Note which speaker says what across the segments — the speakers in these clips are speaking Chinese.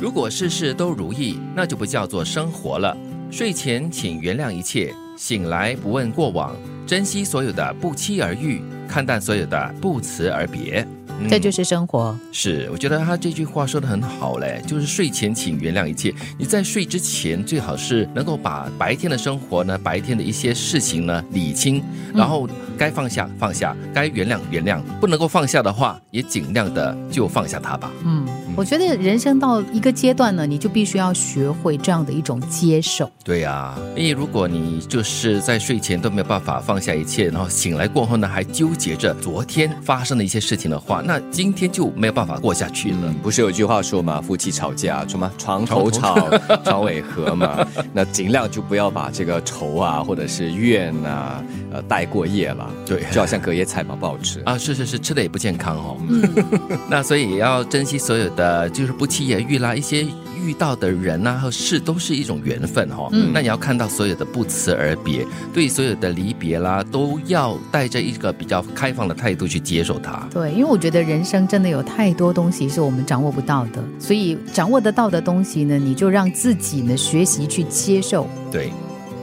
Speaker 1: 如果事事都如意，那就不叫做生活了。睡前请原谅一切，醒来不问过往，珍惜所有的不期而遇，看淡所有的不辞而别。嗯
Speaker 2: 这就是生活。
Speaker 1: 是，我觉得他这句话说的很好嘞，就是睡前请原谅一切。你在睡之前，最好是能够把白天的生活呢，白天的一些事情呢理清，然后该放下放下，该原谅原谅，不能够放下的话，也尽量的就放下它吧。
Speaker 2: 嗯，我觉得人生到一个阶段呢，你就必须要学会这样的一种接受。
Speaker 1: 对呀、因为如果你就是在睡前都没有办法放下一切，然后醒来过后呢，还纠结着昨天发生的一些事情的话，那今天就没有办法过下去了。
Speaker 3: 嗯，不是有句话说嘛，夫妻吵架什么床头吵，床尾和嘛，那尽量就不要把这个仇啊，或者是怨啊，呃，带过夜了。
Speaker 1: 对
Speaker 3: 就好像隔夜菜嘛，不好吃。
Speaker 1: 啊，是是是，吃的也不健康哦。那所以也要珍惜所有的，就是不期而遇啦，一些遇到的人啊和事都是一种缘分哦。
Speaker 2: 嗯
Speaker 1: 那你要看到所有的不辞而别，对所有的离别啦，都要带着一个比较开放的态度去接受它。
Speaker 2: 对，因为我觉得人生真的有太多东西是我们掌握不到的，所以掌握得到的东西呢，你就让自己呢学习去接受。
Speaker 1: 对，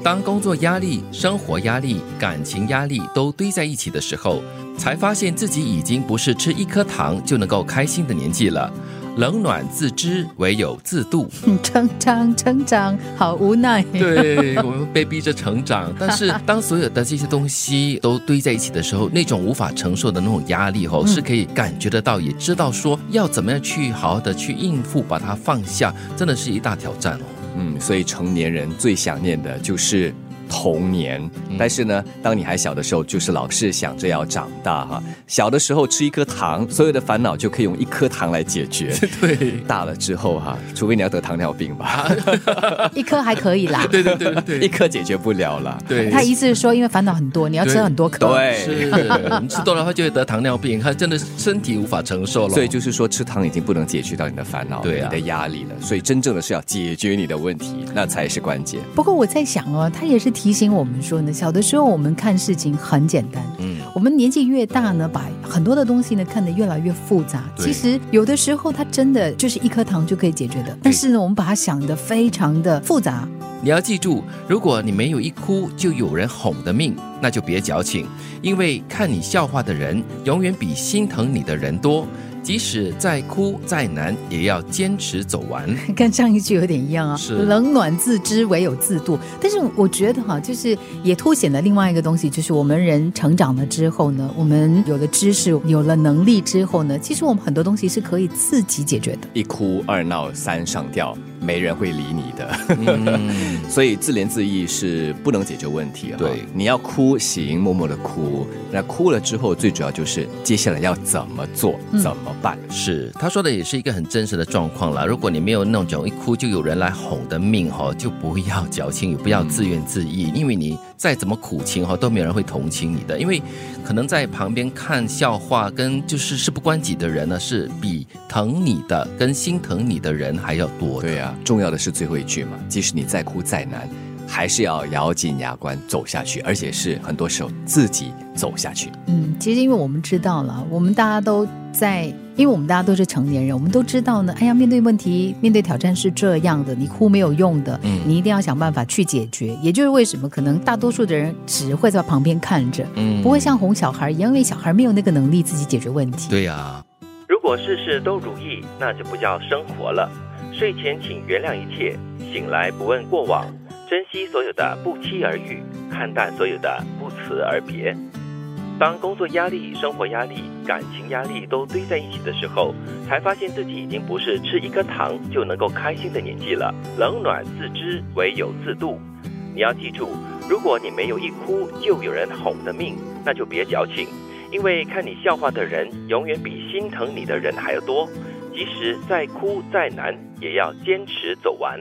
Speaker 1: 当工作压力、生活压力、感情压力都堆在一起的时候，才发现自己已经不是吃一颗糖就能够开心的年纪了。冷暖自知，唯有自度。
Speaker 2: 嗯成长，成长，好无奈。
Speaker 1: 对我们被逼着成长，但是当所有的这些东西都堆在一起的时候，那种无法承受的那种压力哦，是可以感觉得到，也知道说要怎么样去好好的去应付，把它放下，真的是一大挑战哦。
Speaker 3: 嗯，所以成年人最想念的就是童年。但是呢，当你还小的时候，就是老是想着要长大哈。小的时候吃一颗糖，所有的烦恼就可以用一颗糖来解决。
Speaker 1: 对，
Speaker 3: 大了之后哈，除非你要得糖尿病吧，
Speaker 2: 一颗还可以啦。
Speaker 1: 对对对对
Speaker 3: 一颗解决不了了。
Speaker 1: 对，
Speaker 2: 他意思是说，因为烦恼很多，你要吃很多颗。
Speaker 3: 对，
Speaker 1: 是，你吃多了的话就会得糖尿病，他真的身体无法承受了。
Speaker 3: 所以就是说，吃糖已经不能解决到你的烦恼、
Speaker 1: 对啊
Speaker 3: 你的压力了。所以真正的是要解决你的问题，那才是关键。
Speaker 2: 不过我在想哦，他也是提醒我们说呢，小的时候我们看事情很简单，
Speaker 1: 嗯，
Speaker 2: 我们年纪越大呢，把很多的东西呢看得越来越复杂。其实有的时候它真的就是一颗糖就可以解决的，但是呢，我们把它想得非常的复杂。
Speaker 1: 你要记住，如果你没有一哭就有人哄的命，那就别矫情，因为看你笑话的人永远比心疼你的人多。即使再哭再难，也要坚持走完。
Speaker 2: 跟上一句有点一样啊，
Speaker 1: 是
Speaker 2: 冷暖自知，唯有自度。但是我觉得哈，就是也凸显了另外一个东西，就是我们人成长了之后呢，我们有了知识，有了能力之后呢，其实我们很多东西是可以自己解决的。
Speaker 3: 一哭二闹三上吊，没人会理你的。
Speaker 1: 嗯，
Speaker 3: 所以自怜自艾是不能解决问题啊。
Speaker 1: 对
Speaker 3: 你要哭行，默默的哭。那哭了之后，最主要就是接下来要怎么做，
Speaker 2: 嗯
Speaker 3: 怎么办？
Speaker 1: 是，他说的也是一个很真实的状况啦。如果你没有那种一哭就有人来哄的命哈，就不要矫情，也不要自怨自艾，因为你再怎么苦情哈，都没有人会同情你的，因为可能在旁边看笑话跟就是事不关己的人呢，是比疼你的跟心疼你的人还要多的。
Speaker 3: 对啊，重要的是最后一句嘛，即使你再哭再难，还是要咬紧牙关走下去，而且是很多时候自己走下去。
Speaker 2: 嗯，其实因为我们知道了，我们大家都在，因为我们大家都是成年人，我们都知道呢。哎呀，面对问题、面对挑战是这样的，你哭没有用的，
Speaker 1: 嗯
Speaker 2: 你一定要想办法去解决。也就是为什么可能大多数的人只会在旁边看着，
Speaker 1: 嗯
Speaker 2: 不会像哄小孩一样，因为小孩没有那个能力自己解决问题。
Speaker 1: 对呀、如果事事都如意，那就不叫生活了。睡前请原谅一切，醒来不问过往，珍惜所有的不期而遇，看淡所有的不辞而别。当工作压力、生活压力、感情压力都堆在一起的时候，才发现自己已经不是吃一颗糖就能够开心的年纪了。冷暖自知，唯有自度。你要记住，如果你没有一哭就有人哄的命，那就别矫情，因为看你笑话的人永远比心疼你的人还要多。即使再哭再难，也要坚持走完。